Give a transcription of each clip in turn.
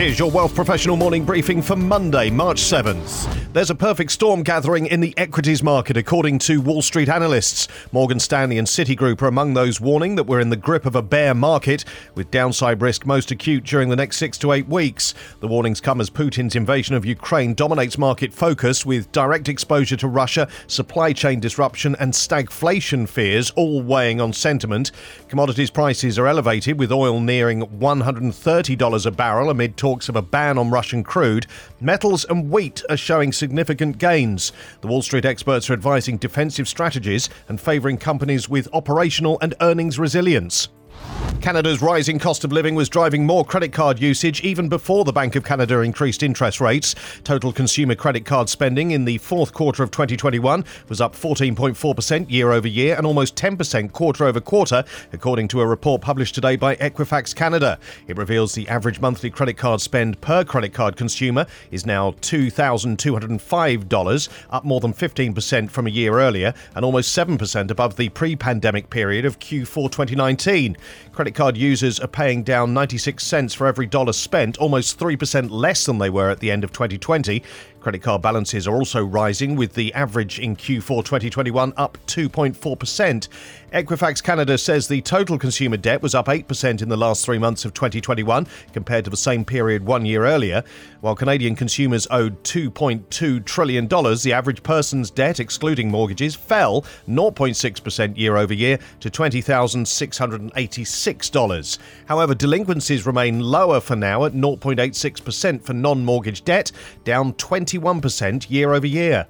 Here's your Wealth Professional morning briefing for Monday, March 7th. There's a perfect storm gathering in the equities market, according to Wall Street analysts. Morgan Stanley and Citigroup are among those warning that we're in the grip of a bear market, with downside risk most acute during the next six to eight weeks. The warnings come as Putin's invasion of Ukraine dominates market focus, with direct exposure to Russia, supply chain disruption, and stagflation fears all weighing on sentiment. Commodities prices are elevated, with oil nearing $130 a barrel amid talks of a ban on Russian crude, metals and wheat are showing significant gains. The Wall Street experts are advising defensive strategies and favouring companies with operational and earnings resilience. Canada's rising cost of living was driving more credit card usage even before the Bank of Canada increased interest rates. Total consumer credit card spending in the fourth quarter of 2021 was up 14.4% year over year and almost 10% quarter over quarter, according to a report published today by Equifax Canada. It reveals the average monthly credit card spend per credit card consumer is now $2,205, up more than 15% from a year earlier and almost 7% above the pre pandemic period of Q4 2019. Credit card users are paying down 96 cents for every dollar spent, almost 3% less than they were at the end of 2020. Credit card balances are also rising, with the average in Q4 2021 up 2.4%. Equifax Canada says the total consumer debt was up 8% in the last three months of 2021 compared to the same period one year earlier. While Canadian consumers owed $2.2 trillion, the average person's debt, excluding mortgages, fell 0.6% year over year to $20,686. However, delinquencies remain lower for now at 0.86% for non mortgage debt, down 20 21% year over year.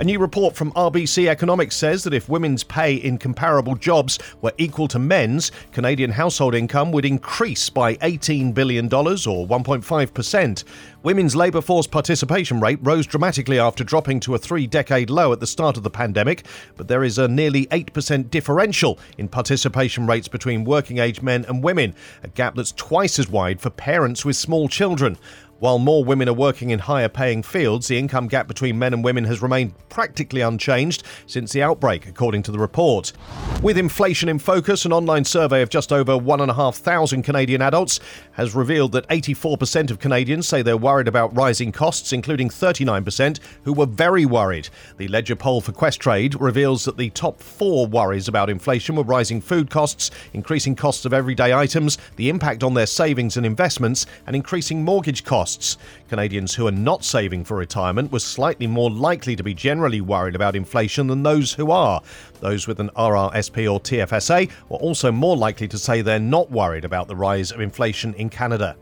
A new report from RBC Economics says that if women's pay in comparable jobs were equal to men's, Canadian household income would increase by $18 billion or 1.5%. Women's labour force participation rate rose dramatically after dropping to a three decade low at the start of the pandemic, but there is a nearly 8% differential in participation rates between working age men and women, a gap that's twice as wide for parents with small children. While more women are working in higher paying fields, the income gap between men and women has remained practically unchanged since the outbreak, according to the report. With inflation in focus, an online survey of just over 1,500 Canadian adults has revealed that 84% of Canadians say they're worried about rising costs, including 39% who were very worried. The Leger poll for Questrade reveals that the top four worries about inflation were rising food costs, increasing costs of everyday items, the impact on their savings and investments, and increasing mortgage costs costs. Canadians who are not saving for retirement were slightly more likely to be generally worried about inflation than those who are. Those with an RRSP or TFSA were also more likely to say they're not worried about the rise of inflation in Canada.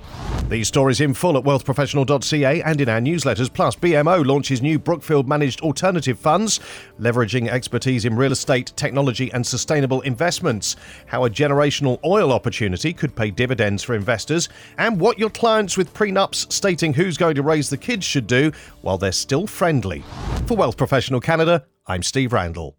These stories in full at wealthprofessional.ca and in our newsletters. Plus, BMO launches new Brookfield managed alternative funds, leveraging expertise in real estate, technology, and sustainable investments. How a generational oil opportunity could pay dividends for investors, and what your clients with prenups stating who's going to raise the kids should do while they're still friendly. For Wealth Professional Canada, I'm Steve Randall.